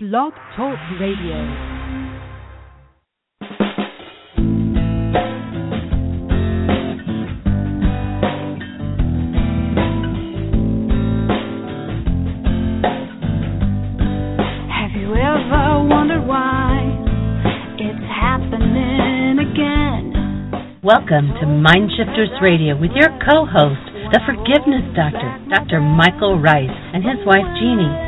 Blog Talk Radio. Have you ever wondered why it's happening again? Welcome to Mindshifters Radio with your co-host, the Forgiveness Doctor, Dr. Michael Ryce, and his wife Jeanie.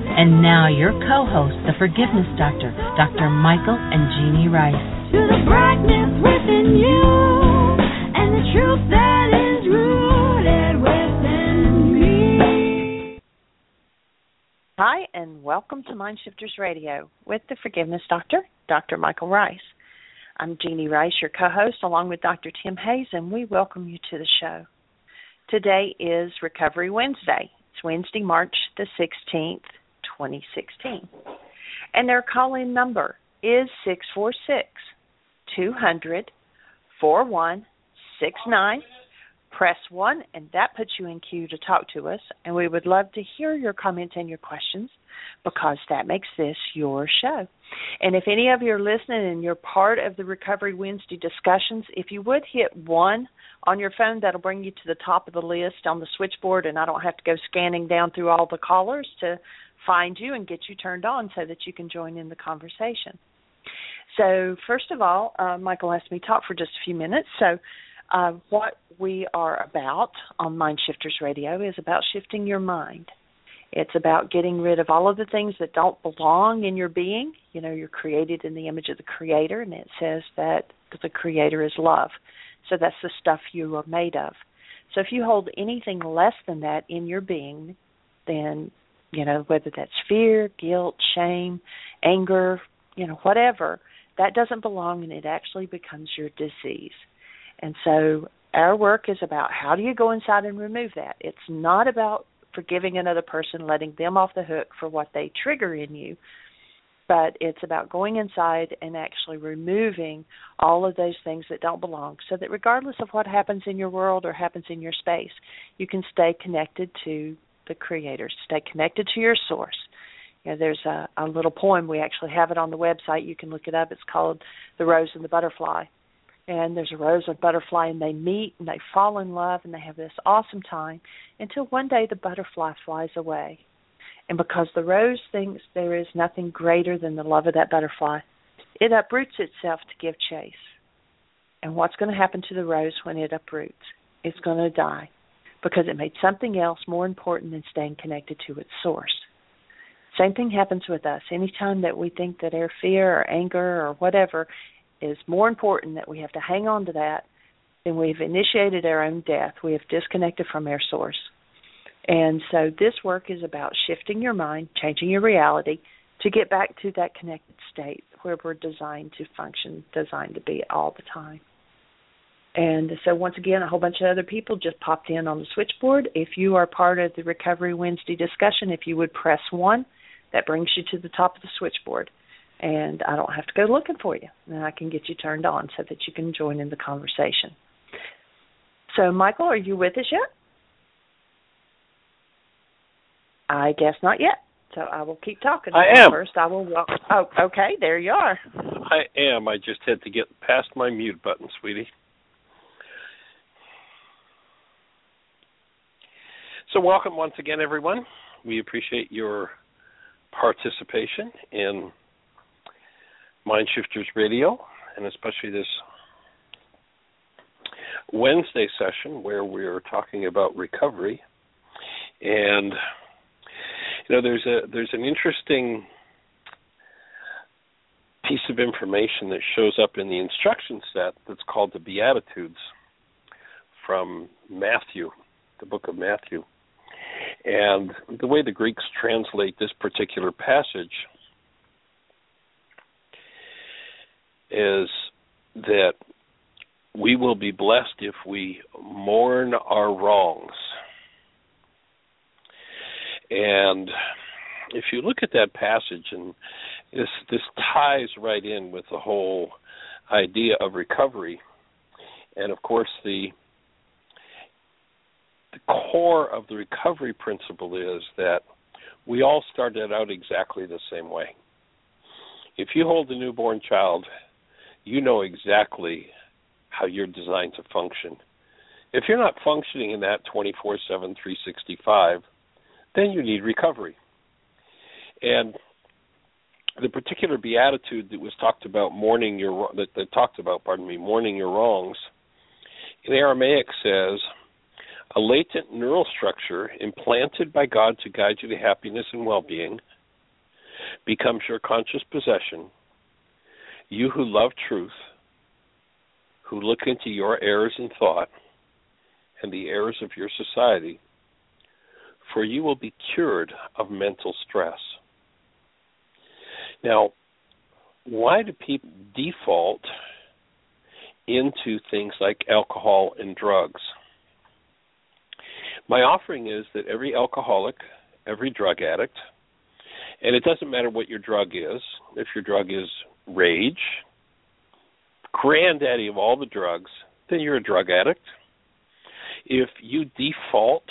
And now your co-host, the Forgiveness Doctor, Dr. Michael and Jeanie Ryce. To the brightness within you and the truth that is rooted within me. Hi, and welcome to Mindshifters Radio with the Forgiveness Doctor, Dr. Michael Ryce. I'm Jeanie Ryce, your co host, along with Dr. Tim Hayes, and we welcome you to the show. Today is Recovery Wednesday. It's Wednesday, March the 16th, 2016. And their call in number is 646 200 4169. Press 1, and that puts you in queue to talk to us. And we would love to hear your comments and your questions because that makes this your show. And if any of you are listening and you're part of the Recovery Wednesday discussions, if you would hit 1 on your phone, that'll bring you to the top of the list on the switchboard, and I don't have to go scanning down through all the callers to find you and get you turned on so that you can join in the conversation. So, first of all, uh, Michael asked me to talk for just a few minutes. So, uh, what we are about on Mind Shifters Radio is about shifting your mind. It's about getting rid of all of the things that don't belong in your being. You know, you're created in the image of the Creator, and it says that the Creator is love. So that's the stuff you are made of. So if you hold anything less than that in your being, then, you know, whether that's fear, guilt, shame, anger, you know, whatever, that doesn't belong and it actually becomes your disease. And so our work is about how do you go inside and remove that. It's not about forgiving another person, letting them off the hook for what they trigger in you, but it's about going inside and actually removing all of those things that don't belong so that regardless of what happens in your world or happens in your space, you can stay connected to the creator, stay connected to your source. You know, there's a, a little poem, we actually have it on the website, you can look it up. It's called The Rose and the Butterfly and there's a rose and butterfly and they meet and they fall in love and they have this awesome time until one day the butterfly flies away. And because the rose thinks there is nothing greater than the love of that butterfly it uproots itself to give chase. And what's going to happen to the rose when it uproots? It's going to die because it made something else more important than staying connected to its source. Same thing happens with us. Anytime that we think that our fear or anger or whatever is more important that we have to hang on to that than we've initiated our own death. We have disconnected from our source. And so this work is about shifting your mind, changing your reality to get back to that connected state where we're designed to function, designed to be all the time. And so once again, a whole bunch of other people just popped in on the switchboard. If you are part of the Recovery Wednesday discussion, if you would press 1, that brings you to the top of the switchboard and I don't have to go looking for you. And I can get you turned on so that you can join in the conversation. So, Michael, are you with us yet? I guess not yet. So I will keep talking. I am. First, I will. Walk. Oh, okay. There you are. I am. I just had to get past my mute button, sweetie. So, welcome once again, everyone. We appreciate your participation in Mind Shifters Radio, and especially this Wednesday session where we're talking about recovery. And you know, there's a there's an interesting piece of information that shows up in the instruction set that's called the Beatitudes from Matthew, the book of Matthew. And the way the Greeks translate this particular passage is that we will be blessed if we mourn our wrongs. And if you look at that passage, and this this ties right in with the whole idea of recovery, and of course the the core of the recovery principle is that we all started out exactly the same way. If you hold a newborn child, you know exactly how you're designed to function. If you're not functioning in that 24 7, 365, then you need recovery. And the particular beatitude that was talked about mourning your that, that talked about pardon me mourning your wrongs in Aramaic says a latent neural structure implanted by God to guide you to happiness and well-being becomes your conscious possession. You who love truth, who look into your errors in thought and the errors of your society, for you will be cured of mental stress. Now, why do people default into things like alcohol and drugs? My offering is that every alcoholic, every drug addict, and it doesn't matter what your drug is, if your drug is rage, granddaddy of all the drugs, then you're a drug addict. If you default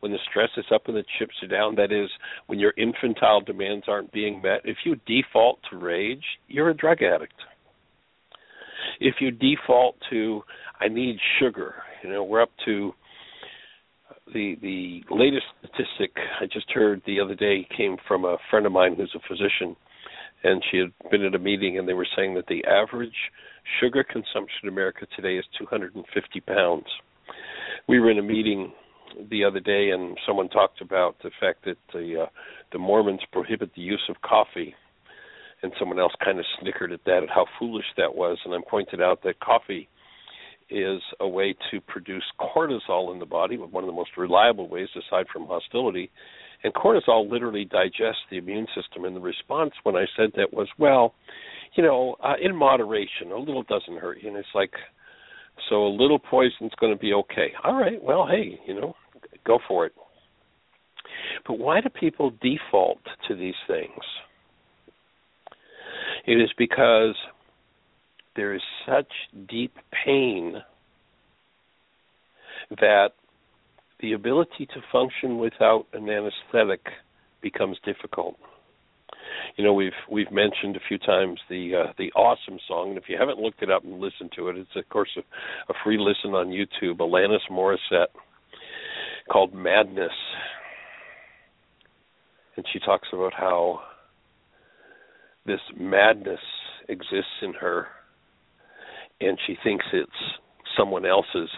when the stress is up and the chips are down, that is, when your infantile demands aren't being met, if you default to rage, you're a drug addict. If you default to, I need sugar, you know, we're up to the the latest statistic I just heard the other day came from a friend of mine who's a physician, and she had been at a meeting, and they were saying that the average sugar consumption in America today is 250 pounds. We were in a meeting the other day, and someone talked about the fact that the uh, the Mormons prohibit the use of coffee, and someone else kind of snickered at that, at how foolish that was, and I pointed out that coffee is a way to produce cortisol in the body, one of the most reliable ways aside from hostility. And cortisol literally digests the immune system. And the response when I said that was, well, you know, uh, in moderation, a little doesn't hurt you. And it's like, so a little poison's going to be okay. All right, well, hey, you know, go for it. But why do people default to these things? It is because there is such deep pain that the ability to function without an anesthetic becomes difficult. You know, we've we've mentioned a few times the uh, the awesome song, and if you haven't looked it up and listened to it, it's of course a, a free listen on YouTube. Alanis Morissette called Madness, and she talks about how this madness exists in her and she thinks it's someone else's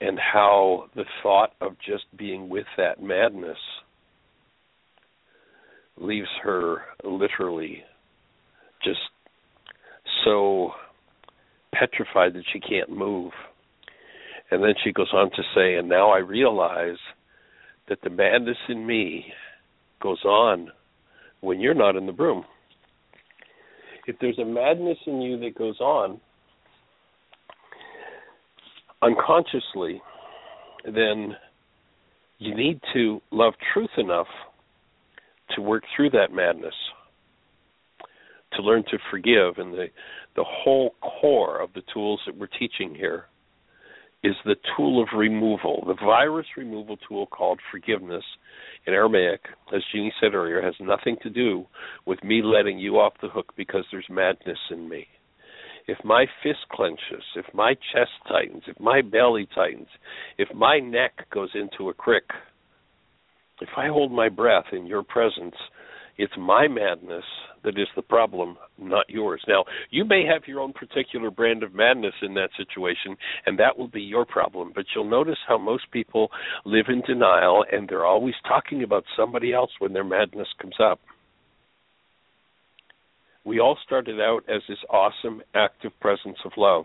and how the thought of just being with that madness leaves her literally just so petrified that she can't move. And then she goes on to say, and now I realize that the madness in me goes on when you're not in the room if there's a madness in you that goes on unconsciously, then you need to love truth enough to work through that madness, to learn to forgive, and the the whole core of the tools that we're teaching here is the tool of removal, the virus removal tool called forgiveness in Aramaic, as Jeanie said earlier, has nothing to do with me letting you off the hook because there's madness in me. If my fist clenches, if my chest tightens, if my belly tightens, if my neck goes into a crick, if I hold my breath in your presence, it's my madness that is the problem, not yours. Now, you may have your own particular brand of madness in that situation, and that will be your problem. But you'll notice how most people live in denial, and they're always talking about somebody else when their madness comes up. We all started out as this awesome, active presence of love.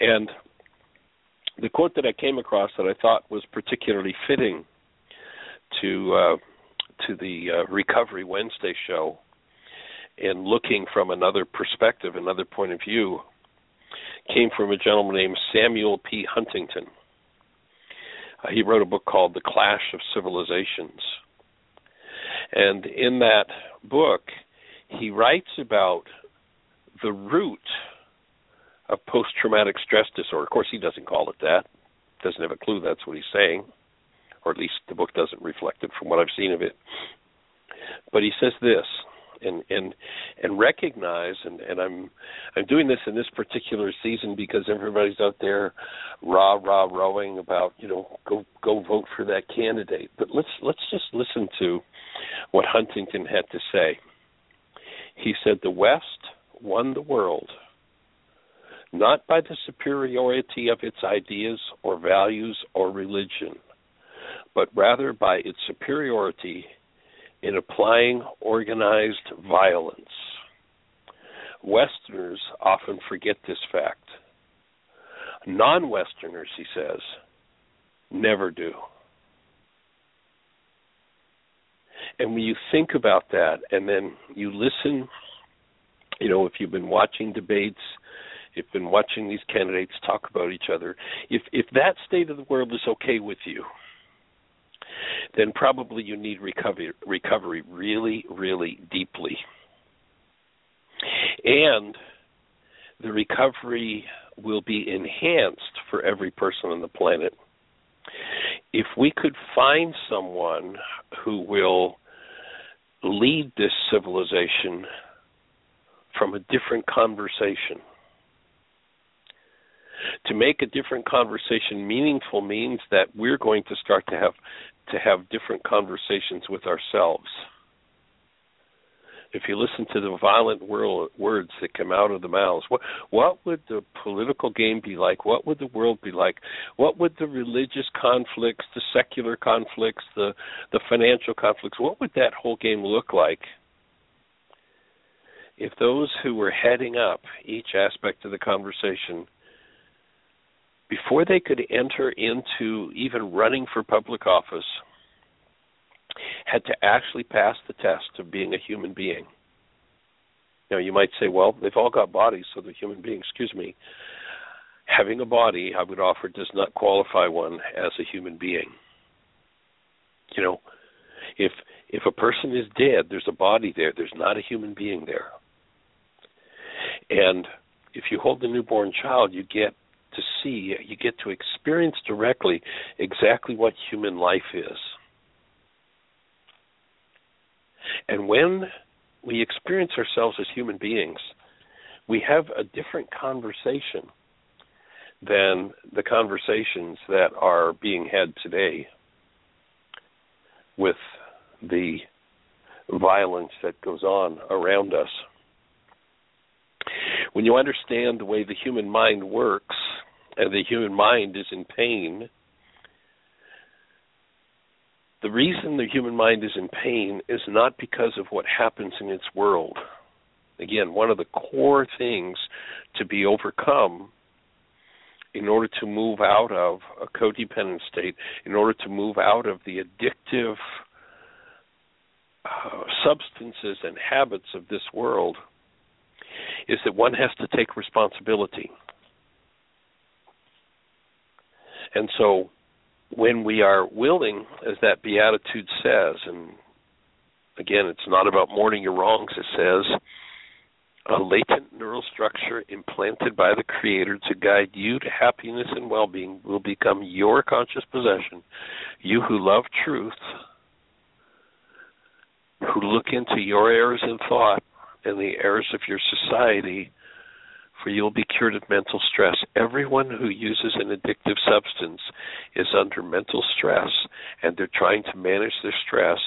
And the quote that I came across that I thought was particularly fitting to uh, to the uh, Recovery Wednesday show and looking from another perspective, another point of view, came from a gentleman named Samuel P. Huntington. Uh, he wrote a book called The Clash of Civilizations. And in that book, he writes about the root of post traumatic stress disorder. Of course, he doesn't call it that, doesn't have a clue that's what he's saying, or at least the book doesn't reflect it from what I've seen of it. But he says this and and and recognize and and I'm I'm doing this in this particular season because everybody's out there rah rah rowing about you know go go vote for that candidate but let's let's just listen to what Huntington had to say he said the west won the world not by the superiority of its ideas or values or religion but rather by its superiority in applying organized violence. Westerners often forget this fact. Non Westerners, he says, never do. And when you think about that and then you listen, you know, if you've been watching debates, if you've been watching these candidates talk about each other, if if that state of the world is okay with you, then probably you need recovery recovery really really deeply. And the recovery will be enhanced for every person on the planet. If we could find someone who will lead this civilization from a different conversation to make a different conversation meaningful means that we're going to start to have to have different conversations with ourselves. If you listen to the violent words that come out of the mouths, what what would the political game be like? What would the world be like? What would the religious conflicts, the secular conflicts, the the financial conflicts, what would that whole game look like? If those who were heading up each aspect of the conversation before they could enter into even running for public office, had to actually pass the test of being a human being. Now, you might say, well, they've all got bodies, so they're human beings. Excuse me. Having a body, I would offer, does not qualify one as a human being. You know, if if a person is dead, there's a body there. There's not a human being there. And if you hold the newborn child, you get to see, you get to experience directly exactly what human life is. And when we experience ourselves as human beings, we have a different conversation than the conversations that are being had today with the violence that goes on around us. When you understand the way the human mind works, and the human mind is in pain, the reason the human mind is in pain is not because of what happens in its world. Again, one of the core things to be overcome in order to move out of a codependent state, in order to move out of the addictive uh, substances and habits of this world, is that one has to take responsibility. And so when we are willing, as that beatitude says, and again, it's not about mourning your wrongs, it says, a latent neural structure implanted by the Creator to guide you to happiness and well being will become your conscious possession. You who love truth, who look into your errors in thought and the errors of your society, for you'll be cured of mental stress. Everyone who uses an addictive substance is under mental stress, and they're trying to manage their stress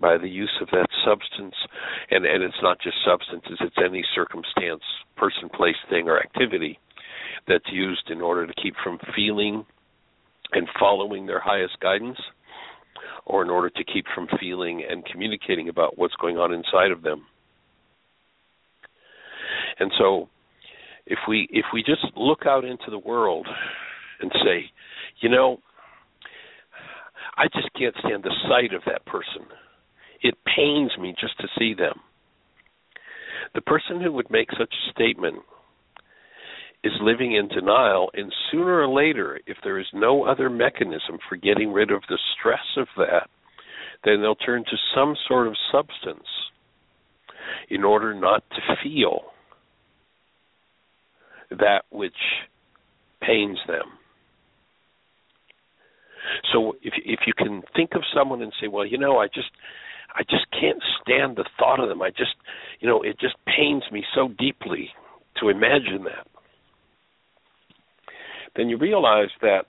by the use of that substance. And, and it's not just substances, it's any circumstance, person, place, thing, or activity that's used in order to keep from feeling and following their highest guidance or in order to keep from feeling and communicating about what's going on inside of them. And so if we if we just look out into the world and say, you know, I just can't stand the sight of that person. It pains me just to see them. The person who would make such a statement is living in denial, and sooner or later, if there is no other mechanism for getting rid of the stress of that, then they'll turn to some sort of substance in order not to feel that which pains them. So if if you can think of someone and say, well, you know, I just I just can't stand the thought of them. I just, you know, it just pains me so deeply to imagine that. Then you realize that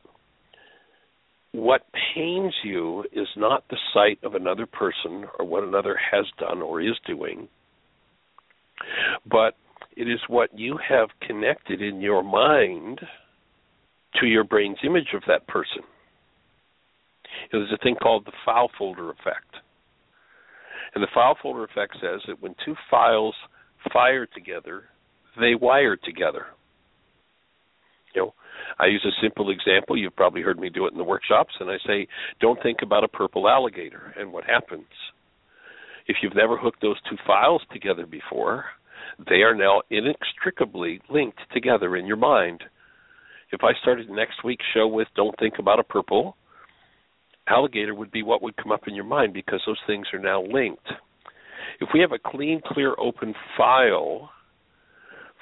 what pains you is not the sight of another person or what another has done or is doing, but it is what you have connected in your mind to your brain's image of that person. There's a thing called the file folder effect. And the file folder effect says that when two files fire together, they wire together. You know, I use a simple example. You've probably heard me do it in the workshops, and I say, don't think about a purple alligator and what happens. If you've never hooked those two files together before, they are now inextricably linked together in your mind. If I started next week's show with Don't Think About a Purple, alligator would be what would come up in your mind because those things are now linked. If we have a clean, clear, open file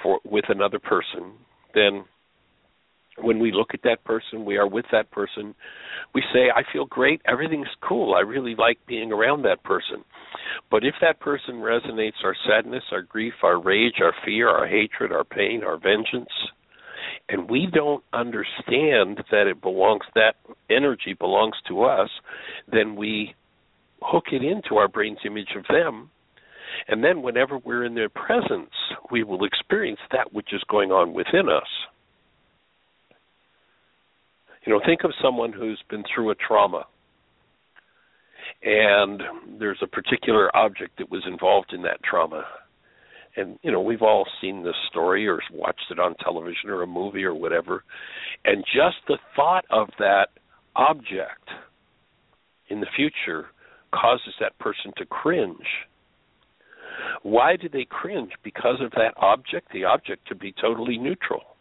for with another person, then when we look at that person, we are with that person, we say, I feel great, everything's cool, I really like being around that person. But if that person resonates our sadness, our grief, our rage, our fear, our hatred, our pain, our vengeance, and we don't understand that it belongs that energy belongs to us, then we hook it into our brain's image of them. And then whenever we're in their presence, we will experience that which is going on within us. You know, think of someone who's been through a trauma and there's a particular object that was involved in that trauma. And you know, we've all seen this story or watched it on television or a movie or whatever. And just the thought of that object in the future causes that person to cringe. Why do they cringe? Because of that object? The object could be totally neutral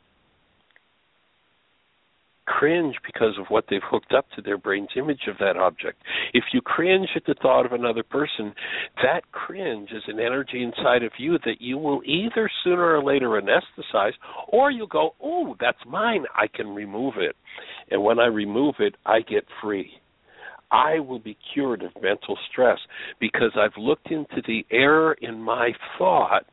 cringe because of what they've hooked up to their brain's image of that object. If you cringe at the thought of another person, that cringe is an energy inside of you that you will either sooner or later anesthetize or you'll go, oh, that's mine. I can remove it. And when I remove it, I get free. I will be cured of mental stress because I've looked into the error in my thought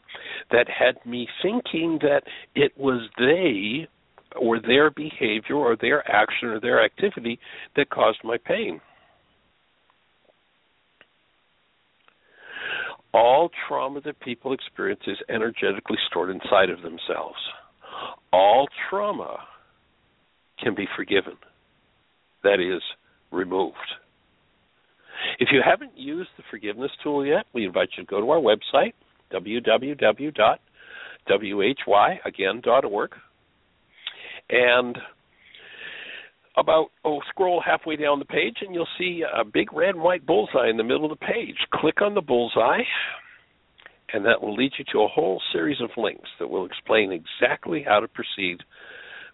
that had me thinking that it was they or their behavior or their action or their activity that caused my pain. All trauma that people experience is energetically stored inside of themselves. All trauma can be forgiven, that is, removed. If you haven't used the forgiveness tool yet, we invite you to go to our website, www.whyagain.org and about oh scroll halfway down the page and you'll see a big red and white bullseye in the middle of the page click on the bullseye and that will lead you to a whole series of links that will explain exactly how to proceed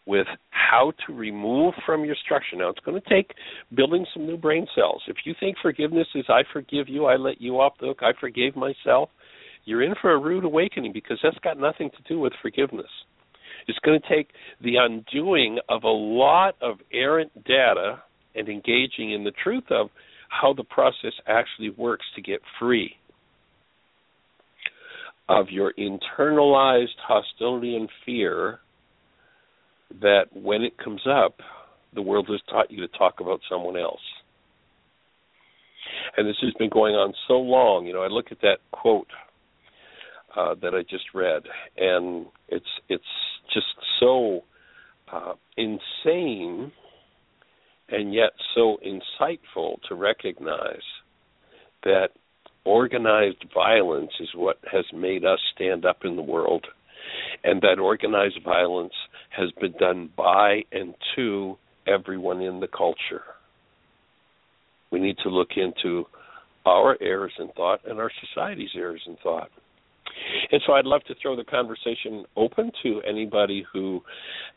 with how to remove from your structure. Now, it's going to take building some new brain cells. If you think forgiveness is I forgive you, I let you off the hook, I forgave myself, you're in for a rude awakening because that's got nothing to do with forgiveness. It's going to take the undoing of a lot of errant data and engaging in the truth of how the process actually works to get free of your internalized hostility and fear that when it comes up, the world has taught you to talk about someone else. And this has been going on so long. You know, I look at that quote uh, that I just read, and it's it's just so uh, insane and yet so insightful to recognize that organized violence is what has made us stand up in the world, and that organized violence has been done by and to everyone in the culture. We need to look into our errors in thought and our society's errors in thought. And so I'd love to throw the conversation open to anybody who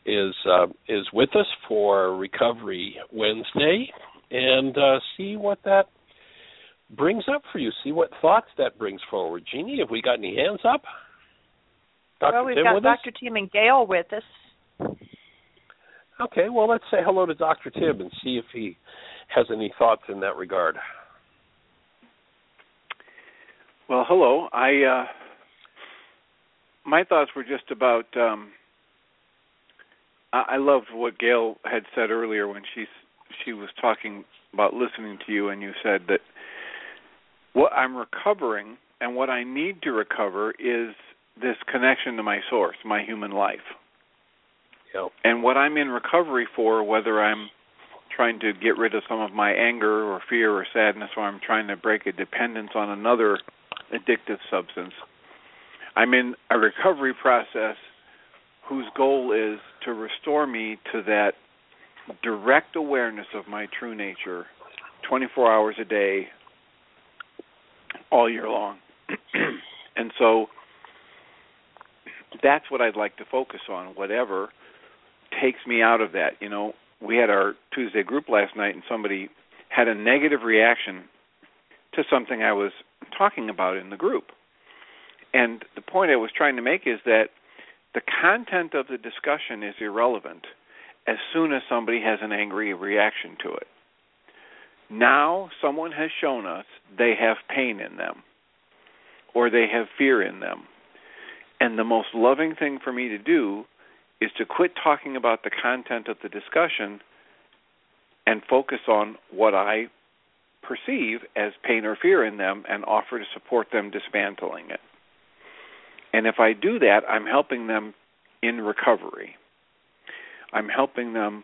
is uh, is with us for Recovery Wednesday, and uh, see what that brings up for you. See what thoughts that brings forward. Jeanie, have we got any hands up? Dr. Well, we've Tim got Dr. us? Tim and Gail with us. Okay, well, let's say hello to Dr. Tim and see if he has any thoughts in that regard. Well, hello. I uh my thoughts were just about um I, I loved what Gail had said earlier when she she was talking about listening to you and you said that what I'm recovering and what I need to recover is this connection to my source, my human life. Yeah. And what I'm in recovery for, whether I'm trying to get rid of some of my anger or fear or sadness, or I'm trying to break a dependence on another addictive substance, I'm in a recovery process whose goal is to restore me to that direct awareness of my true nature 24 hours a day, all year long. and so that's what I'd like to focus on, whatever takes me out of that. You know, we had our Tuesday group last night, and somebody had a negative reaction to something I was talking about in the group. And the point I was trying to make is that the content of the discussion is irrelevant as soon as somebody has an angry reaction to it. Now, someone has shown us they have pain in them or they have fear in them. And the most loving thing for me to do is to quit talking about the content of the discussion and focus on what I perceive as pain or fear in them and offer to support them dismantling it. And if I do that, I'm helping them in recovery. I'm helping them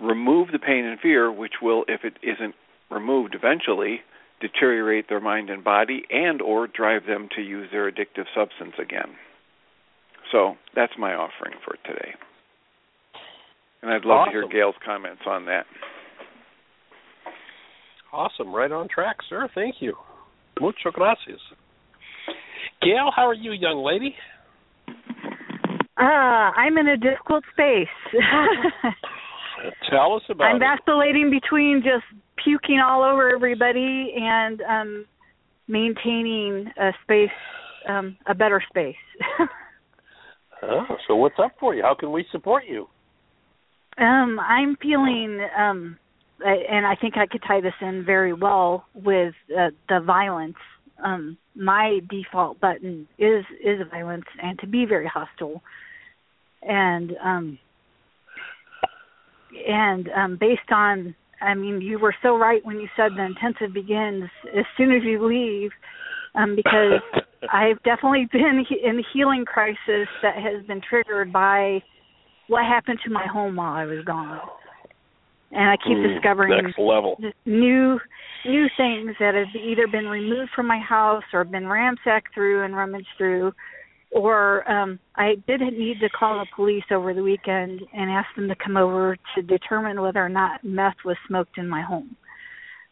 remove the pain and fear, which will, if it isn't removed eventually, deteriorate their mind and body and or drive them to use their addictive substance again. So that's my offering for today. And I'd love to hear Gail's comments on that. Awesome, right on track, sir. Thank you. Mucho gracias. Gail, how are you, young lady? Uh, I'm in a difficult space. Tell us about I'm it. vacillating between just puking all over everybody and um maintaining a space um a better space. Oh, so what's up for you? How can we support you? um I'm feeling um and I think I could tie this in very well with uh, the violence. Um my default button is is violence and to be very hostile. And um and um based on I mean you were so right when you said the intensive begins as soon as you leave um because I've definitely been in a healing crisis that has been triggered by what happened to my home while I was gone. And I keep Mm, discovering next level. new new things that have either been removed from my house or been ransacked through and rummaged through or um I did need to call the police over the weekend and ask them to come over to determine whether or not meth was smoked in my home.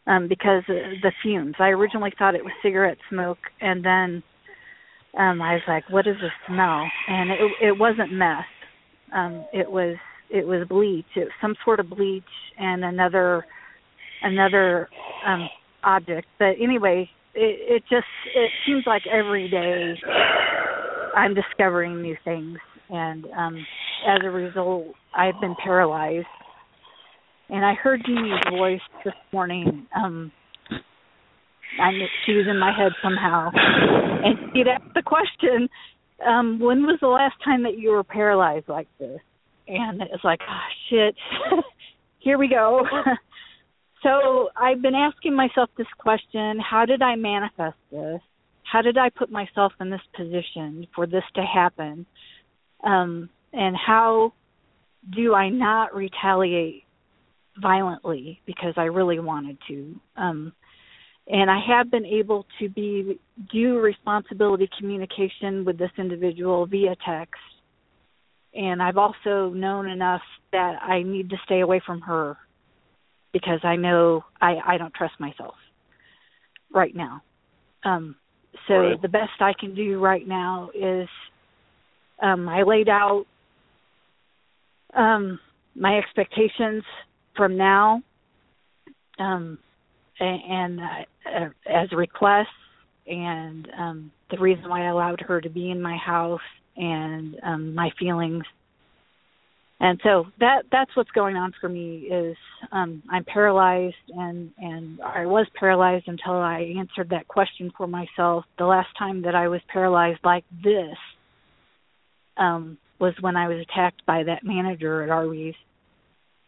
Um because of the fumes. I originally thought it was cigarette smoke and then um I was like what is the smell? And it it wasn't meth. Um it was it was bleach. It was some sort of bleach and another another um object. But anyway, it it just it seems like every day I'm discovering new things and um as a result I've been paralyzed. And I heard Jeanie's voice this morning. Um I knew she was in my head somehow. And she'd asked the question, um, when was the last time that you were paralyzed like this? And it was like, oh shit. Here we go. so I've been asking myself this question, how did I manifest this? How did I put myself in this position for this to happen? Um, and how do I not retaliate violently because I really wanted to? Um, and I have been able to be do responsibility communication with this individual via text. And I've also known enough that I need to stay away from her because I know I I don't trust myself right now. Um so Right. the best I can do right now is um I laid out um my expectations from now um and uh, uh, as requests and um the reason why I allowed her to be in my house and um my feelings. And so that that's what's going on for me is um I'm paralyzed and and I was paralyzed until I answered that question for myself. The last time that I was paralyzed like this um was when I was attacked by that manager at Arby's.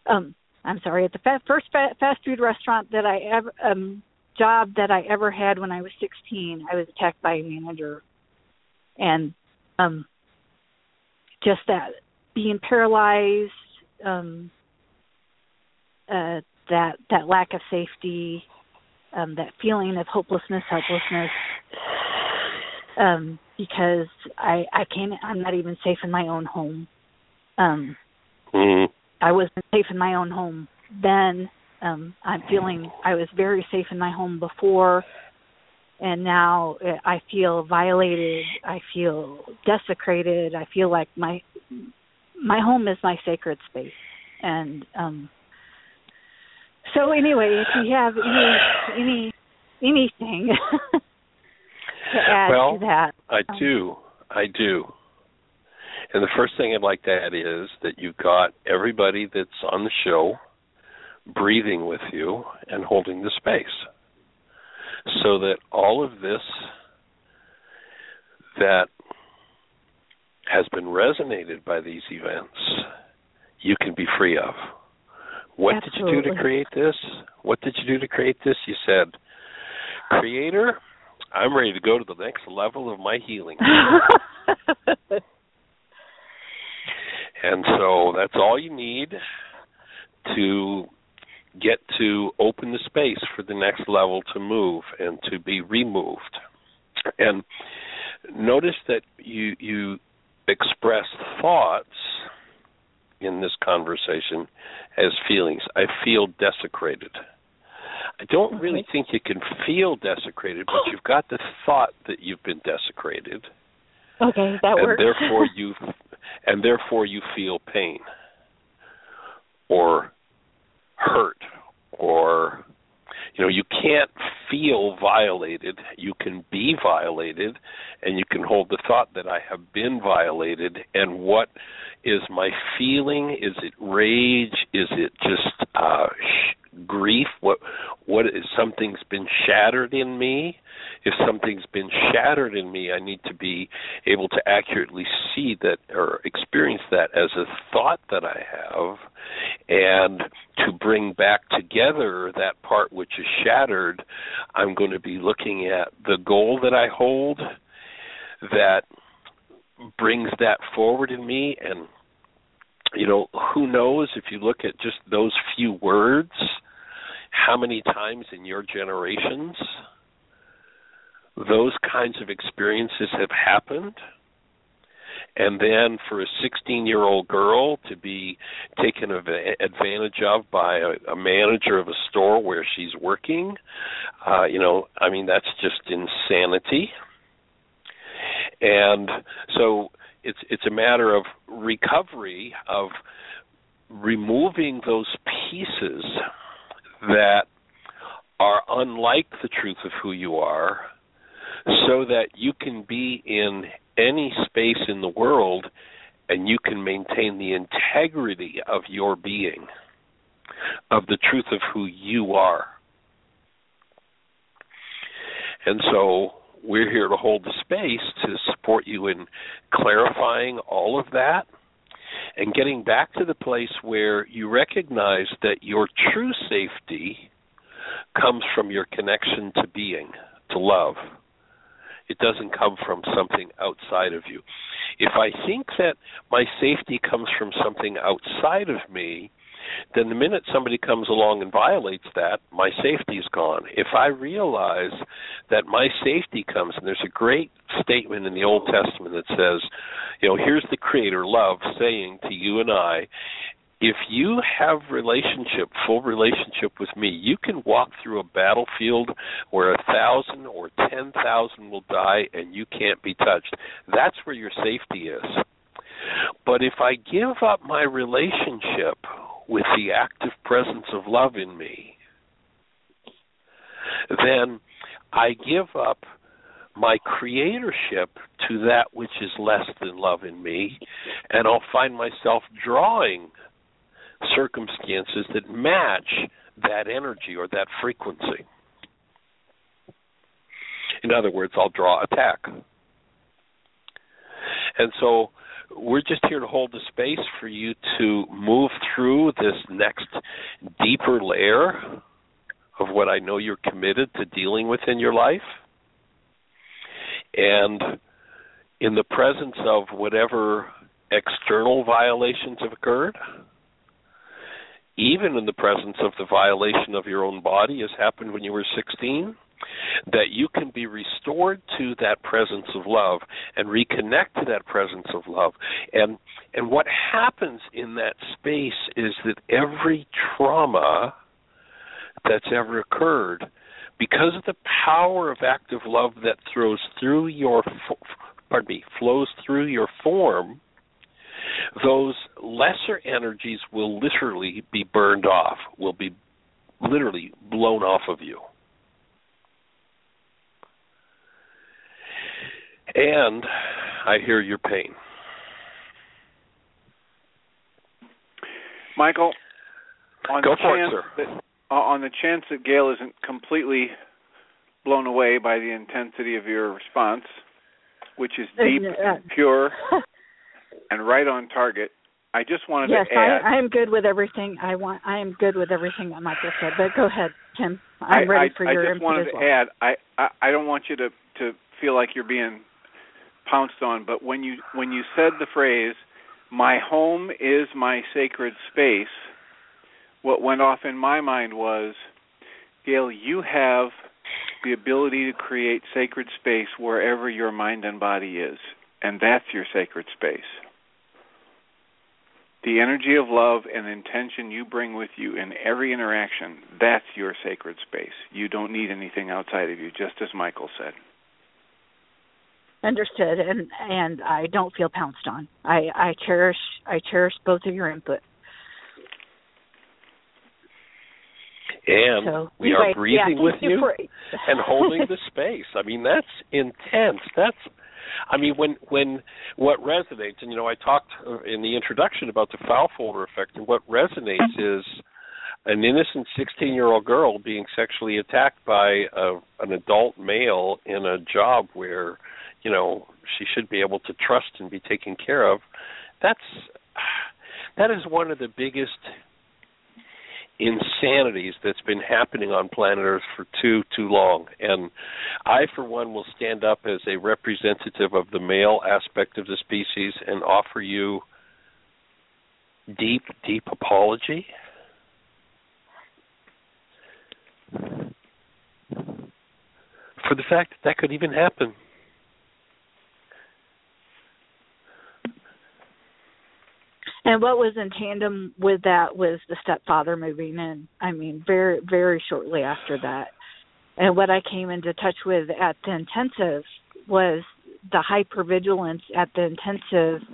Um I'm sorry at the fa- first fa- fast food restaurant that I ever um job that I ever had when I was 16 I was attacked by a manager. And um just that being paralyzed um uh that that lack of safety um that feeling of hopelessness helplessness um because i i can't i'm not even safe in my own home. Um Mhm. i wasn't safe in my own home then. Um i'm feeling i was very safe in my home before and now uh, i feel violated i feel desecrated i feel like my my home is my sacred space and um so anyway if you have any any anything to add Well, to that I Um, do. I do. And the first thing I'd like to add is that you've got everybody that's on the show breathing with you and holding the space. So that all of this that has been resonated by these events, you can be free of. What did you do to create this? What did you do to create this? You said, Creator, I'm ready to go to the next level of my healing. and so that's all you need to get to open the space for the next level to move and to be removed. And notice that you you express thoughts in this conversation as feelings. I feel desecrated. I don't really think you can feel desecrated, but you've got the thought that you've been desecrated okay that and works therefore you and therefore you feel pain or hurt or you know you can't feel violated. You can be violated and you can hold the thought that i have been violated. And what is my feeling? Is it rage? Is it just uh grief? What what is something's been shattered in me if something's been shattered in me i need to be able to accurately see that or experience that as a thought that i have. And to bring back together that part which is shattered i'm going to be looking at the goal that i hold that brings that forward in me. And you know who knows if you look at just those few words how many times in your generations those kinds of experiences have happened. And then for a 16 year old girl to be taken advantage of by a, a manager of a store where she's working uh you know i mean that's just insanity. And so it's it's a matter of recovery of removing those pieces that are unlike the truth of who you are so that you can be in any space in the world and you can maintain the integrity of your being of the truth of who you are and so we're here to hold the space to support you in clarifying all of that and getting back to the place where you recognize that your true safety comes from your connection to being, to love. It doesn't come from something outside of you. If I think that my safety comes from something outside of me, then the minute somebody comes along and violates that, my safety's gone. If I realize that my safety comes, and there's a great statement in the Old Testament that says, you know, here's the Creator, love, saying to you and I, if you have relationship, full relationship with me, you can walk through a battlefield where a thousand or ten thousand will die and you can't be touched. That's where your safety is. But if I give up my relationship with the active presence of love in me, then I give up my creatorship to that which is less than love in me, and I'll find myself drawing circumstances that match that energy or that frequency. In other words, I'll draw attack. And so we're just here to hold the space for you to move through this next deeper layer of what I know you're committed to dealing with in your life. And in the presence of whatever external violations have occurred, even in the presence of the violation of your own body, as happened when you were 16, that you can be restored to that presence of love and reconnect to that presence of love. And and what happens in that space is that every trauma that's ever occurred because of the power of active love that throws through your pardon me flows through your form those lesser energies will literally be burned off will be literally blown off of you. And i hear your pain. Michael on Go the for it, chance sir. that uh, on the chance that Gail isn't completely blown away by the intensity of your response, which is deep, and pure, and right on target, I just wanted yes, to add. I, I am good with everything. I want. I am good with everything that Michael said. But go ahead, Tim. I'm I, ready I, for I your just input wanted to well. add. I, I I don't want you to to feel like you're being pounced on, but when you when you said the phrase, "My home is my sacred space," what went off in my mind was, Gail, you have the ability to create sacred space wherever your mind and body is, and that's your sacred space. The energy of love and intention you bring with you in every interaction, that's your sacred space. You don't need anything outside of you, just as Michael said. Understood, and and I don't feel pounced on. I I cherish I cherish both of your input. and So we are breathing yeah, with thank you for- and holding the space. I mean, that's intense. That's I mean, when when what resonates, and you know, I talked uh, in the introduction about the foul folder effect, and what resonates is an innocent 16-year-old girl being sexually attacked by a, an adult male in a job where, you know, she should be able to trust and be taken care of. That's that is one of the biggest insanities that's been happening on planet Earth for too too long. And I for one will stand up as a representative of the male aspect of the species and offer you deep deep apology. For the fact that that could even happen. And what was in tandem with that was the stepfather moving in. I mean, very very shortly after that. And what I came into touch with at the intensive was the hypervigilance at the intensive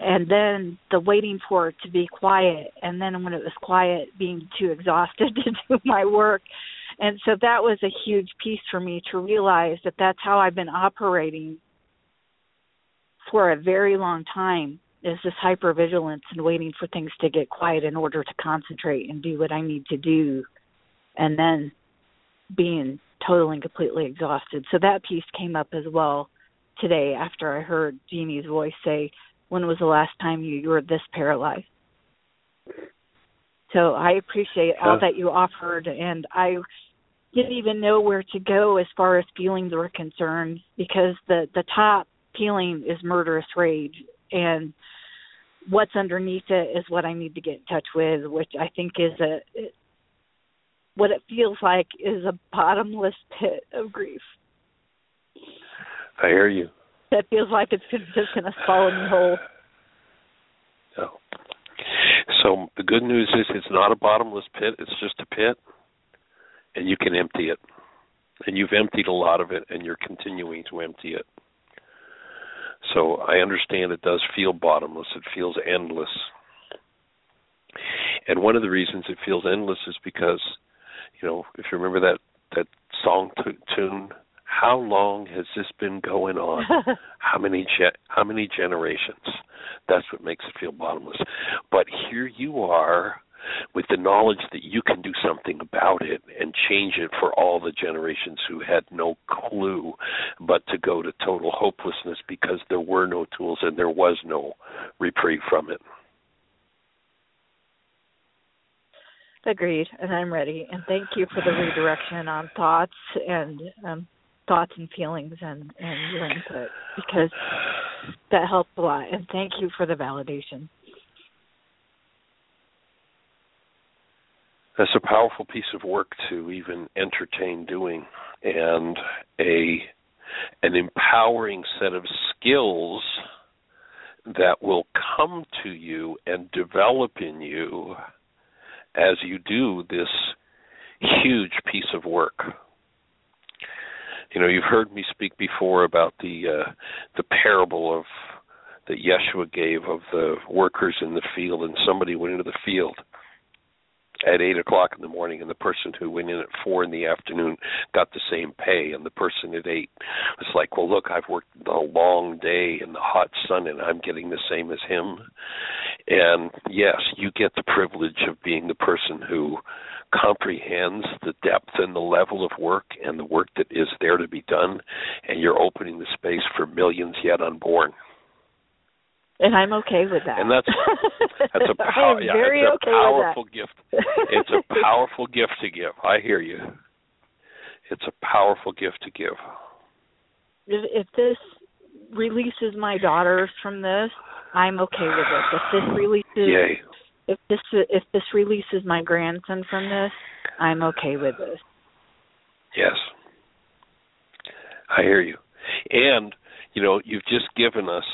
and then the waiting for it to be quiet and then when it was quiet being too exhausted to do my work and so that was a huge piece for me to realize that that's how I've been operating for a very long time is this hypervigilance and waiting for things to get quiet in order to concentrate and do what I need to do and then being totally and completely exhausted. So that piece came up as well today after I heard Jeanie's voice say, When was the last time you, you were this paralyzed? So I appreciate all that you offered and I didn't even know where to go as far as feelings were concerned because the the top feeling is murderous rage and what's underneath it is what I need to get in touch with, which I think is a what it feels like is a bottomless pit of grief. I hear you. That feels like it's just going to swallow me whole. Oh. So the good news is it's not a bottomless pit, it's just a pit and you can empty it. And you've emptied a lot of it and you're continuing to empty it. So I understand it does feel bottomless, it feels endless. And one of the reasons it feels endless is because, you know, if you remember that that song t- tune, how long has this been going on? how many ge- how many generations? That's what makes it feel bottomless. But here you are with the knowledge that you can do something about it and change it for all the generations who had no clue but to go to total hopelessness because there were no tools and there was no reprieve from it. Agreed, and I'm ready. And thank you for the redirection on thoughts and um, thoughts and feelings and and your input because that helped a lot. And thank you for the validation. That's a powerful piece of work to even entertain doing, and a an empowering set of skills that will come to you and develop in you as you do this huge piece of work. You know, you've heard me speak before about the uh, the parable of that Yeshua gave of the workers in the field, and somebody went into the field at eight o'clock in the morning, and the person who went in at four in the afternoon got the same pay, and the person at eight was like, "Well, look, I've worked a long day in the hot sun, and I'm getting the same as him." And yes, you get the privilege of being the person who comprehends the depth and the level of work and the work that is there to be done, and you're opening the space for millions yet unborn. And I'm okay with that. And that's that's a power, yeah, it's a okay powerful gift. It's a powerful gift to give. I hear you. It's a powerful gift to give. if, if this releases my daughters from this, I'm okay with it. If this releases Yay. if this if this releases my grandson from this, I'm okay with this. Yes. I hear you. And, you know, you've just given us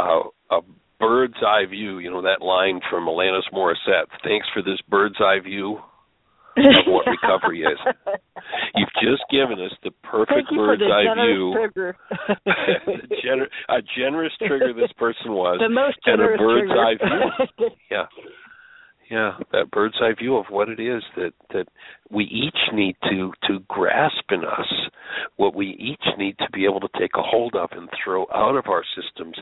a, a bird's eye view, you know, that line from Alanis Morissette. Thanks for this bird's eye view of what recovery is. You've just given us the perfect Thank you for bird's eye generous view. trigger. Gener- a generous trigger this person was. the most and a bird's trigger. eye view. Yeah. Yeah, that bird's eye view of what it is that that we each need to to grasp in us, what we each need to be able to take a hold of and throw out of our systems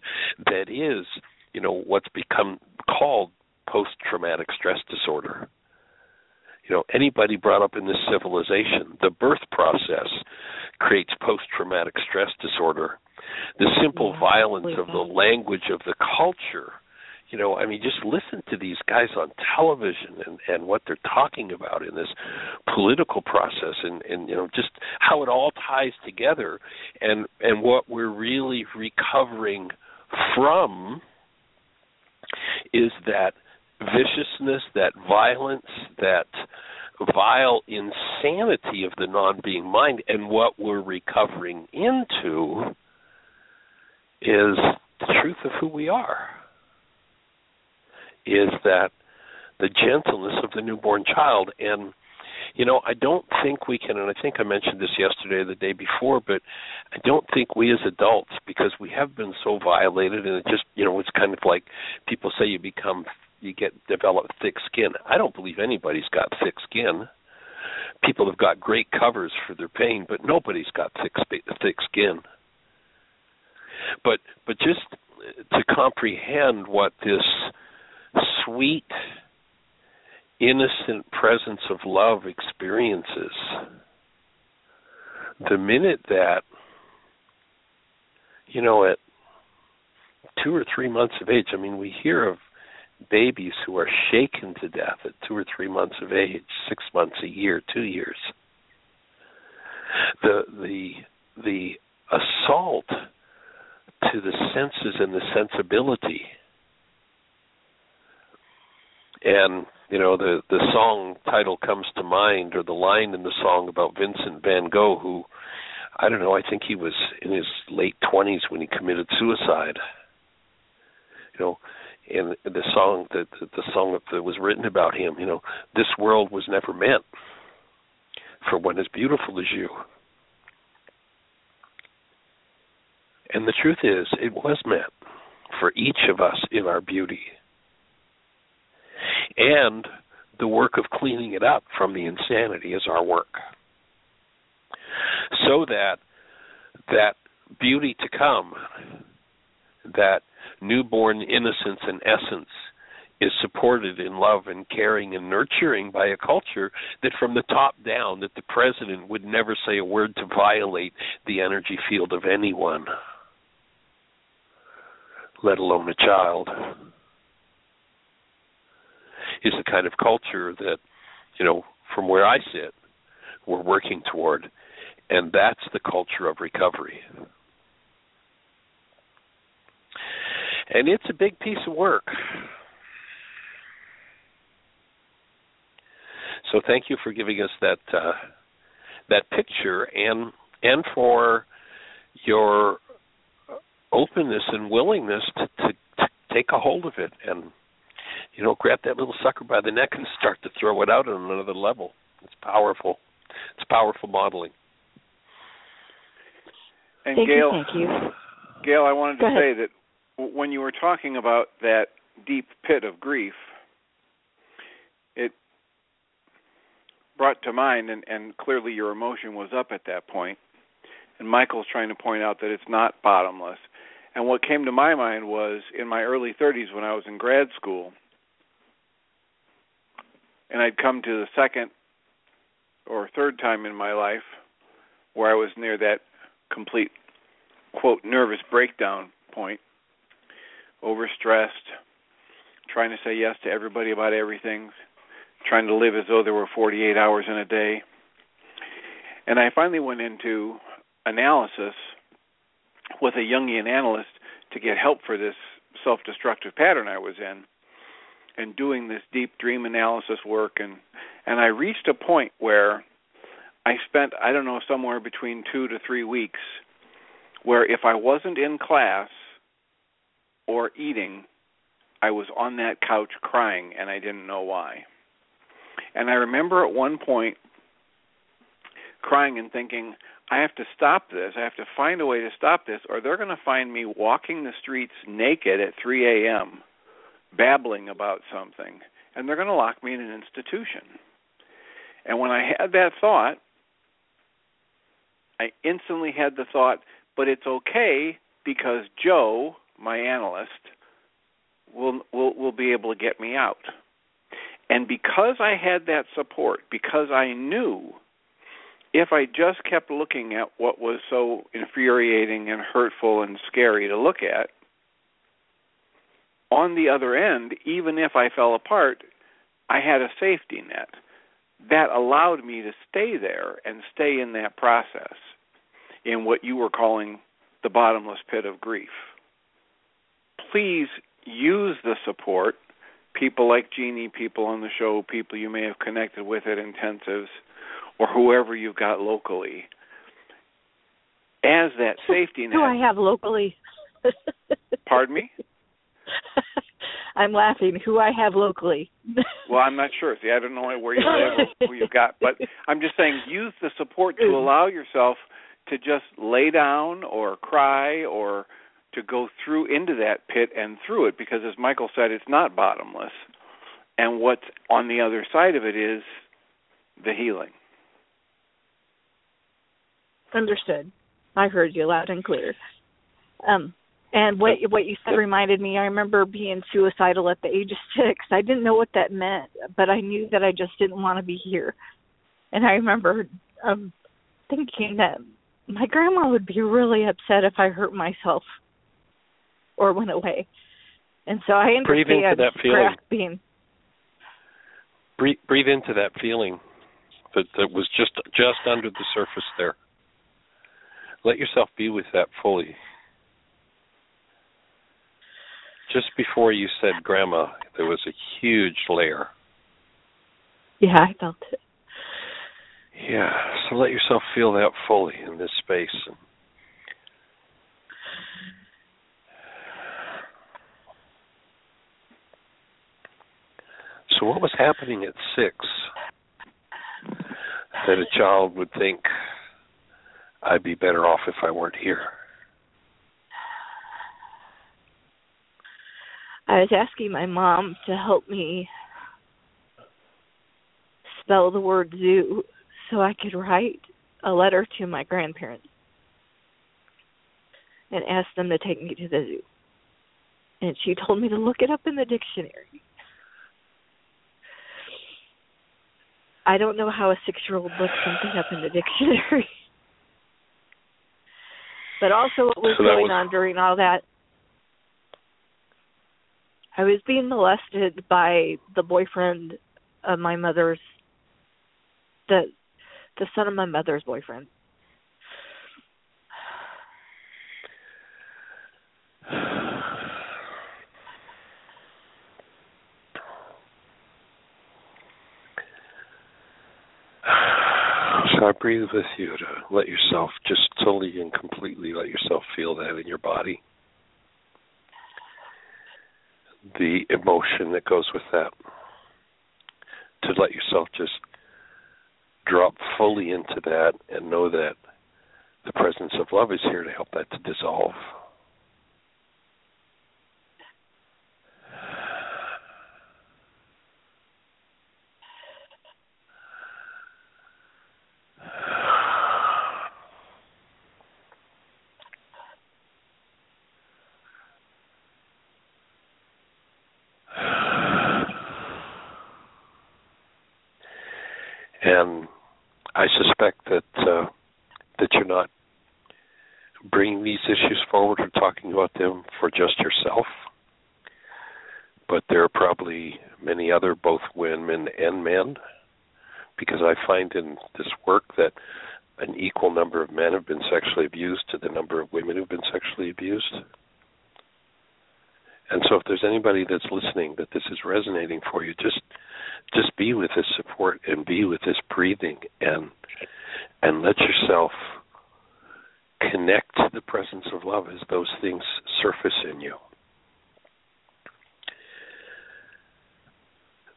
that is, you know, what's become called post traumatic stress disorder. You know, anybody brought up in this civilization, the birth process creates post traumatic stress disorder. The simple violence of the language of the culture you know i mean just listen to these guys on television and and what they're talking about in this political process and and you know just how it all ties together and and what we're really recovering from is that viciousness that violence that vile insanity of the non-being mind. And what we're recovering into is the truth of who we are is that the gentleness of the newborn child. And you know i don't think we can and i think i mentioned this yesterday or the day before but i don't think we as adults because we have been so violated and it just you know it's kind of like people say you become you get develop thick skin. I don't believe anybody's got thick skin. People have got great covers for their pain but nobody's got thick thick skin. But but just to comprehend what this sweet, innocent presence of love experiences, the minute that, you know, at two or three months of age, I mean, we hear of babies who are shaken to death at two or three months of age, six months, a year, two years. The the the assault to the senses and the sensibility and you know the the song title comes to mind or the line in the song about Vincent van Gogh who I don't know I think he was in his late 20s when he committed suicide you know and the song that the song that was written about him. You know, this world was never meant for one as beautiful as you. And the truth is, it was meant for each of us in our beauty. And the work of cleaning it up from the insanity is our work. So that that beauty to come, that newborn innocence and essence is supported in love and caring and nurturing by a culture that from the top down that the president would never say a word to violate the energy field of anyone let alone a child is the kind of culture that you know from where I sit we're working toward and that's the culture of recovery. And it's a big piece of work. So thank you for giving us that uh, that picture and and for your openness and willingness to, to, to take a hold of it and you know grab that little sucker by the neck and start to throw it out on another level it's powerful it's powerful modeling and thank gail you, thank you. gail i wanted Go to ahead. say that when you were talking about that deep pit of grief it brought to mind and, and clearly your emotion was up at that point. point and michael's trying to point out that it's not bottomless and what came to my mind was in my early 30s when I was in grad school, and I'd come to the second or third time in my life where I was near that complete, quote, nervous breakdown point, overstressed, trying to say yes to everybody about everything, trying to live as though there were 48 hours in a day. And I finally went into analysis with a Jungian analyst to get help for this self destructive pattern I was in and doing this deep dream analysis work and and I reached a point where I spent I don't know somewhere between 2 to 3 weeks where if I wasn't in class or eating I was on that couch crying and I didn't know why. And I remember at one point crying and thinking I have to stop this. I have to find a way to stop this, or they're going to find me walking the streets naked at 3 a.m., babbling about something, and they're going to lock me in an institution. And when I had that thought, I instantly had the thought, but it's okay because Joe, my analyst, will will will be able to get me out. And because I had that support, because I knew if I just kept looking at what was so infuriating and hurtful and scary to look at, on the other end, even if I fell apart, I had a safety net that allowed me to stay there and stay in that process in what you were calling the bottomless pit of grief. Please use the support, people like Jeanie, people on the show, people you may have connected with at intensives or whoever you've got locally as that safety net. Who I have locally. Pardon me? I'm laughing. Who I have locally. Well, I'm not sure. See, I don't know where you live or who you've got, but I'm just saying use the support to allow yourself to just lay down or cry or to go through into that pit and through it because as Michael said it's not bottomless. And what's on the other side of it is the healing. Understood. I heard you loud and clear. Um, and what what you said reminded me. I remember being suicidal at the age of six. I didn't know what that meant, but I knew that I just didn't want to be here. And I remember um thinking that my grandma would be really upset if I hurt myself or went away. And so I ended Breathe into that feeling. grasping. breathe, breathe into that feeling that, that was just just under the surface there. Let yourself be with that fully. Just before you said grandma, there was a huge layer. Yeah, I felt it. Yeah, so let yourself feel that fully in this space. So, what was happening at six that a child would think I'd be better off if I weren't here? I was asking my mom to help me spell the word zoo so I could write a letter to my grandparents and ask them to take me to the zoo. And she told me to look it up in the dictionary. I don't know how a six year old looks something up in the dictionary. but also what was So going was- on during all that I was being molested by the boyfriend of my mother's the the son of my mother's boyfriend. So I breathe with you to let yourself just totally and completely let yourself feel that in your body. The emotion that goes with that. To let yourself just drop fully into that and know that the presence of love is here to help that to dissolve. And I suspect that uh, that you're not bringing these issues forward or talking about them for just yourself, but there are probably many other both women and men, because I find in this work that an equal number of men have been sexually abused to the number of women who've been sexually abused. And so if there's anybody that's listening that this is resonating for you, just just be with this support and be with this breathing and and let yourself connect to the presence of love as those things surface in you.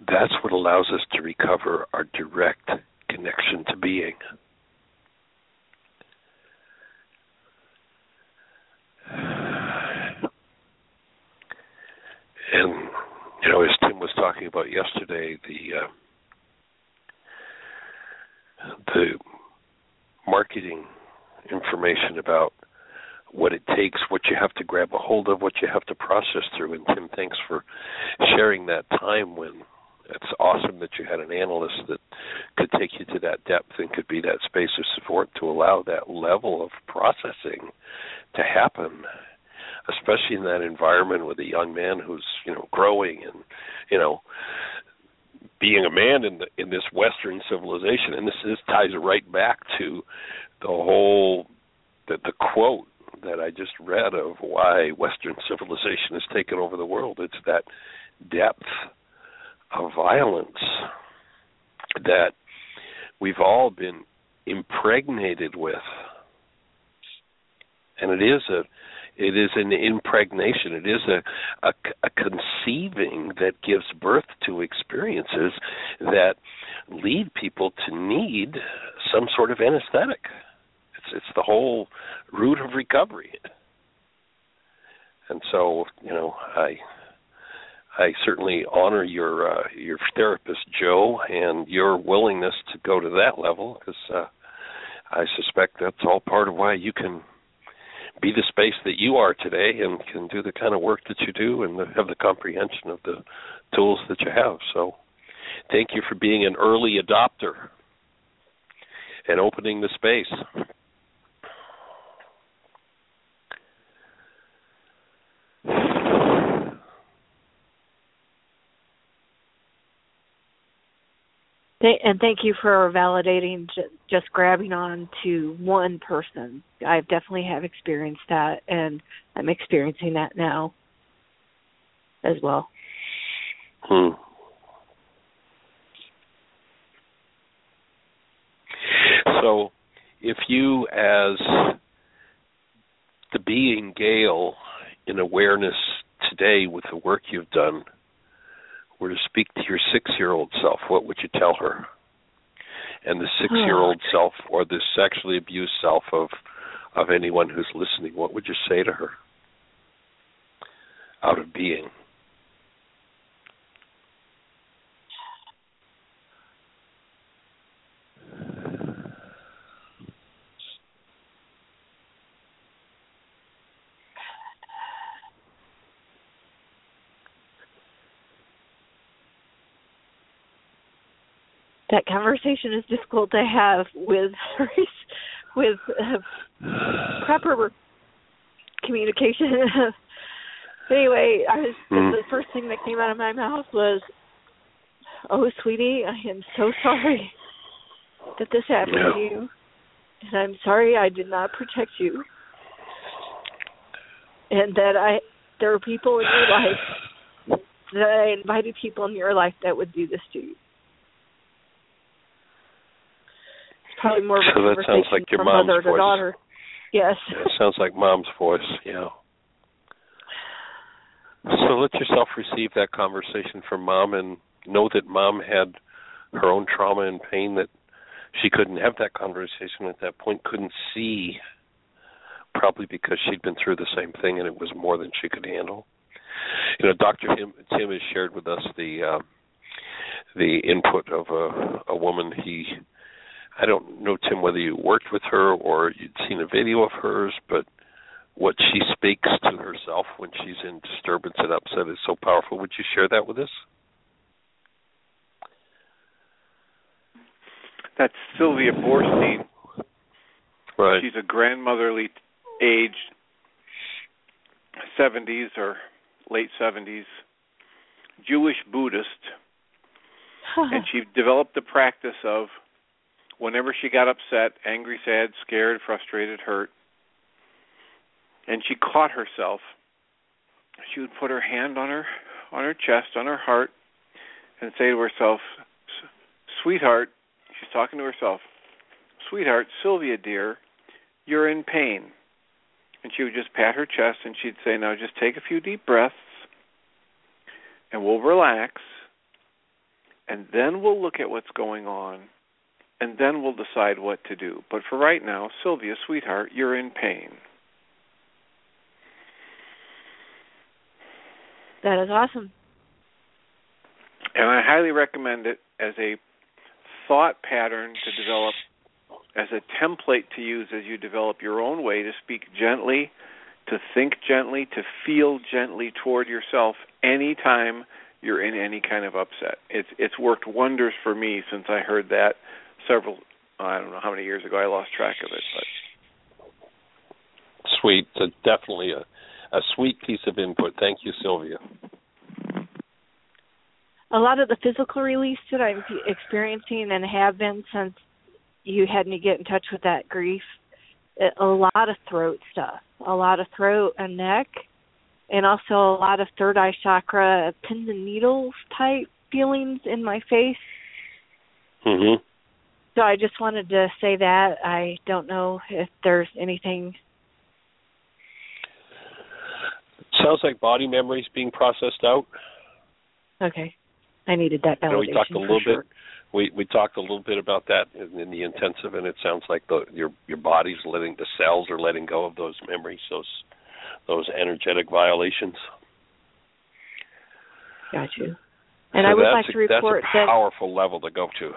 That's what allows us to recover our direct connection to being. And you know, as Tim was talking about yesterday, the uh, the marketing information about what it takes, what you have to grab a hold of, what you have to process through. And Tim, thanks for sharing that time when it's awesome that you had an analyst that could take you to that depth and could be that space of support to allow that level of processing to happen especially in that environment with a young man who's you know growing and you know being a man in the in this western civilization. And this this ties right back to the whole the, the quote that I just read of why western civilization has taken over the world. It's that depth of violence that we've all been impregnated with. And it is a it is an impregnation. It is a, a, a conceiving that gives birth to experiences that lead people to need some sort of anesthetic. It's it's the whole root of recovery. And so, you know, I I certainly honor your uh, your therapist Joe and your willingness to go to that level because uh, I suspect that's all part of why you can be the space that you are today and can do the kind of work that you do and have the comprehension of the tools that you have. So thank you for being an early adopter and opening the space. And thank you for validating just grabbing on to one person. I definitely have experienced that, and I'm experiencing that now as well. Hmm. So, if you, as the being Gail, in awareness today with the work you've done, were to speak to your six year old self, what would you tell her? And the six year old self or the sexually abused self of of anyone who's listening, what would you say to her? Out of being. That conversation is difficult to have with with uh, proper communication. anyway, I was Mm. the first thing that came out of my mouth was, "Oh, sweetie, I am so sorry that this happened Yeah. to you, and I'm sorry I did not protect you, and that I there are people in your life that I invited people in your life that would do this to you." It's probably more of a So that sounds like your mom's mother to voice. daughter. Yes. Yeah, it sounds like mom's voice, yeah. So let yourself receive that conversation from mom and know that mom had her own trauma and pain that she couldn't have that conversation at that point, couldn't see, probably because she'd been through the same thing and it was more than she could handle. You know, Dr. Tim, Tim has shared with us the uh, the input of a, a woman. He, I don't know Tim whether you worked with her or you'd seen a video of hers, but what she speaks to herself when she's in disturbance and upset is so powerful. Would you share that with us? That's Sylvia Boorstein. Right. She's a grandmotherly age, 70s or late 70s, Jewish Buddhist, and she developed the practice of whenever she got upset, angry, sad, scared, frustrated, hurt, and she caught herself, she would put her hand on her on her chest, on her heart, and say to herself, "S- "Sweetheart," she's talking to herself, "Sweetheart, Sylvia dear, you're in pain." And she would just pat her chest and she'd say, "Now just take a few deep breaths and we'll relax and then we'll look at what's going on and then we'll decide what to do. But for right now, Sylvia, sweetheart, you're in pain." That is awesome. And I highly recommend it as a thought pattern to develop, as a template to use as you develop your own way to speak gently, to think gently, to feel gently toward yourself anytime you're in any kind of upset. It's it's worked wonders for me since I heard that several I don't know how many years ago I lost track of it, but Sweet. So definitely a, a sweet piece of input. Thank you, Sylvia. A lot of the physical release that I'm experiencing and have been since you had me get in touch with that grief, a lot of throat stuff, a lot of throat and neck, and also a lot of third eye chakra pins and needles type feelings in my face. Mm Mhm. So I just wanted to say that. I don't know if there's anything. Sounds like body memories being processed out. Okay. I needed that validation. You know, we talked a little sure. bit. We we talked a little bit about that in, in the intensive, and it sounds like the your your body's letting the cells are letting go of those memories, those those energetic violations. Got you. And So I would like to report that's a that powerful level to go to.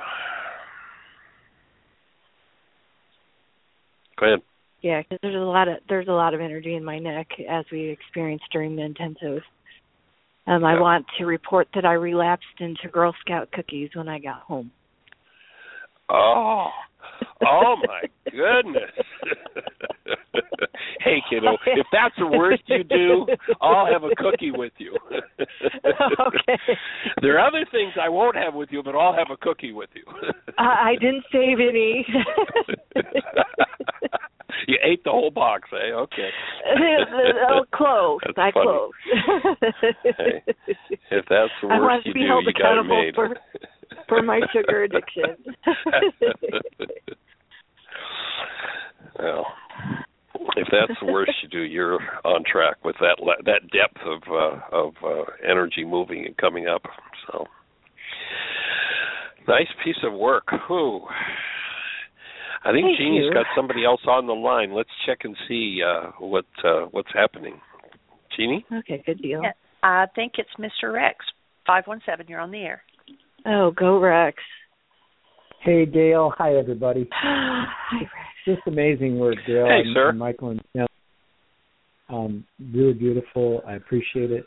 Go ahead. Yeah, because there's a lot of there's a lot of energy in my neck as we experienced during the intensive. Um, I Yeah. want to report that I relapsed into Girl Scout cookies when I got home. Oh, oh my goodness! hey, kiddo, if that's the worst you do, I'll have a cookie with you. okay. There are other things I won't have with you, but I'll have a cookie with you. I, I didn't save any. you ate the whole box, eh? Okay. oh, close. That's I funny. close. Hey, If that's the I worst want to you be do, held you got it accountable made. for- for my sugar addiction. well, if that's the worst you do, you're on track with that le- that depth of uh, of uh, energy moving and coming up. So nice piece of work. Whew. I think Thank Jeanie's you. got somebody else on the line. Let's check and see uh, what uh, what's happening. Jeanie? Okay, good deal. Yeah. I think it's Mr. Rex. 517, you're on the air. Oh, go Rex. Hey, Gail. Hi, everybody. Hi, Rex. Just amazing work, Gail. Hey, and, sir. and Michael and Tim. Um, really beautiful. I appreciate it.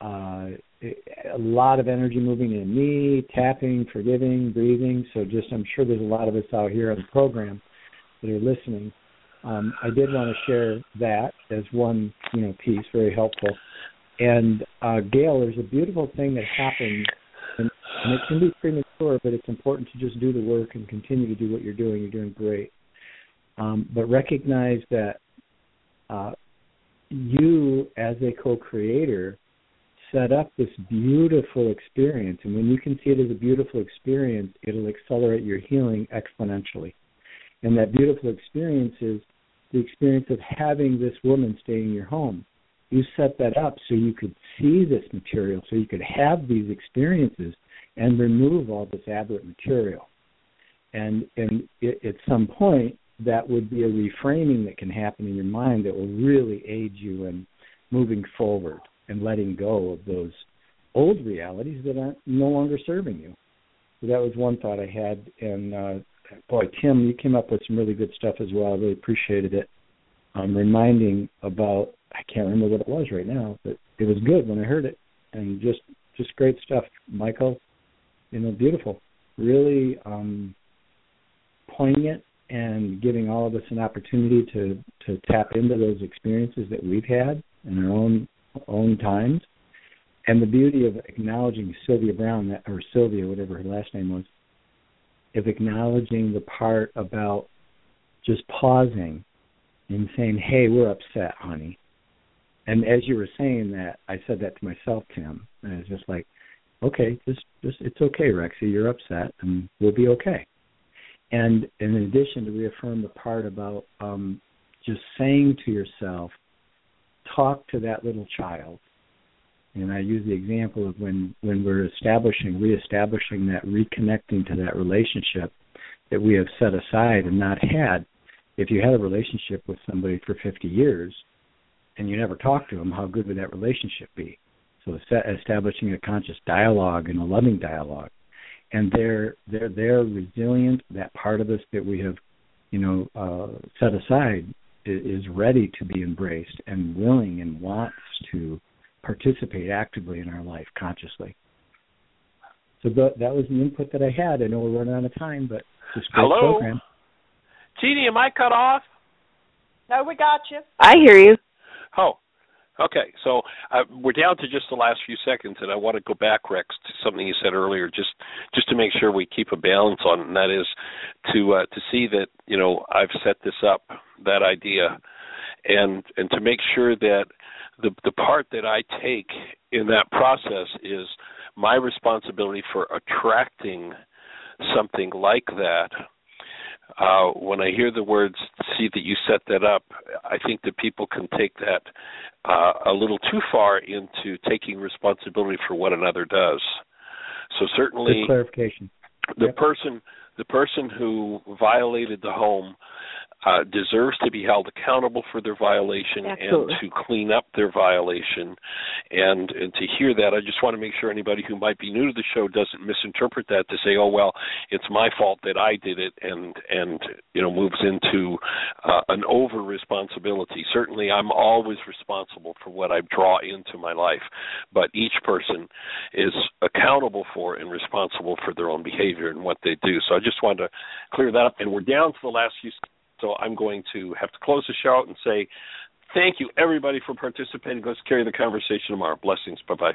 Uh, it- a lot of energy moving in me, tapping, forgiving, breathing. So just, I'm sure there's a lot of us out here on the program that are listening. Um, I did want to share that as one, you know, piece, very helpful. And uh, Gail, there's a beautiful thing that happens, and, and it can be premature, but it's important to just do the work and continue to do what you're doing. You're doing great. Um, but recognize that uh, you, as a co-creator, set up this beautiful experience, and when you can see it as a beautiful experience, it'll accelerate your healing exponentially. And that beautiful experience is the experience of having this woman stay in your home. You set that up so you could see this material, so you could have these experiences and remove all this aberrant material. And and at some point, that would be a reframing that can happen in your mind that will really aid you in moving forward and letting go of those old realities that aren't no longer serving you. So that was one thought I had. And uh, boy, Tim, you came up with some really good stuff as well. I really appreciated it. Um, reminding about I can't remember what it was right now, but it was good when I heard it, and just just great stuff, Michael. You know, beautiful, really um, poignant, and giving all of us an opportunity to to tap into those experiences that we've had in our own own times. And the beauty of acknowledging Sylvia Brown, that, or Sylvia, whatever her last name was, of acknowledging the part about just pausing and saying, "Hey, we're upset, honey." And as you were saying that, I said that to myself, Tim, and it's just like, "Okay, just, just it's okay, Rexy, you're upset, and we'll be okay." And in addition, to reaffirm the part about um, just saying to yourself, "Talk to that little child." And I use the example of when when we're establishing, reestablishing that, reconnecting to that relationship that we have set aside and not had. If you had a relationship with somebody for 50 years and you never talked to them, how good would that relationship be? So esta- establishing a conscious dialogue and a loving dialogue, and their their their resilience, that part of us that we have, you know, uh, set aside, is, is ready to be embraced and willing and wants to participate actively in our life consciously. So th- that was the input that I had. I know we're running out of time, but it's a great Hello? program. Jeanie, am I cut off? No, we got you. I hear you. Oh, okay. So uh, we're down to just the last few seconds, and I want to go back, Rex, to something you said earlier, just just to make sure we keep a balance on, it, and that is to uh, to see that you know I've set this up, that idea, and and to make sure that the the part that I take in that process is my responsibility for attracting something like that uh, when I hear the words "see that you set that up," I think that people can take that uh, a little too far into taking responsibility for what another does. So certainly, Good clarification. the Yep. person the person who violated the home uh, deserves to be held accountable for their violation Absolutely. and to clean up their violation. And and to hear that, I just want to make sure anybody who might be new to the show doesn't misinterpret that to say, "Oh well, it's my fault that I did it," and and you know moves into uh, an over responsibility. Certainly, I'm always responsible for what I draw into my life, but each person is accountable for and responsible for their own behavior and what they do. So I just wanted to clear that up. And we're down to the last few so I'm going to have to close the show out and say thank you, everybody, for participating. Let's carry the conversation tomorrow. Blessings. Bye bye.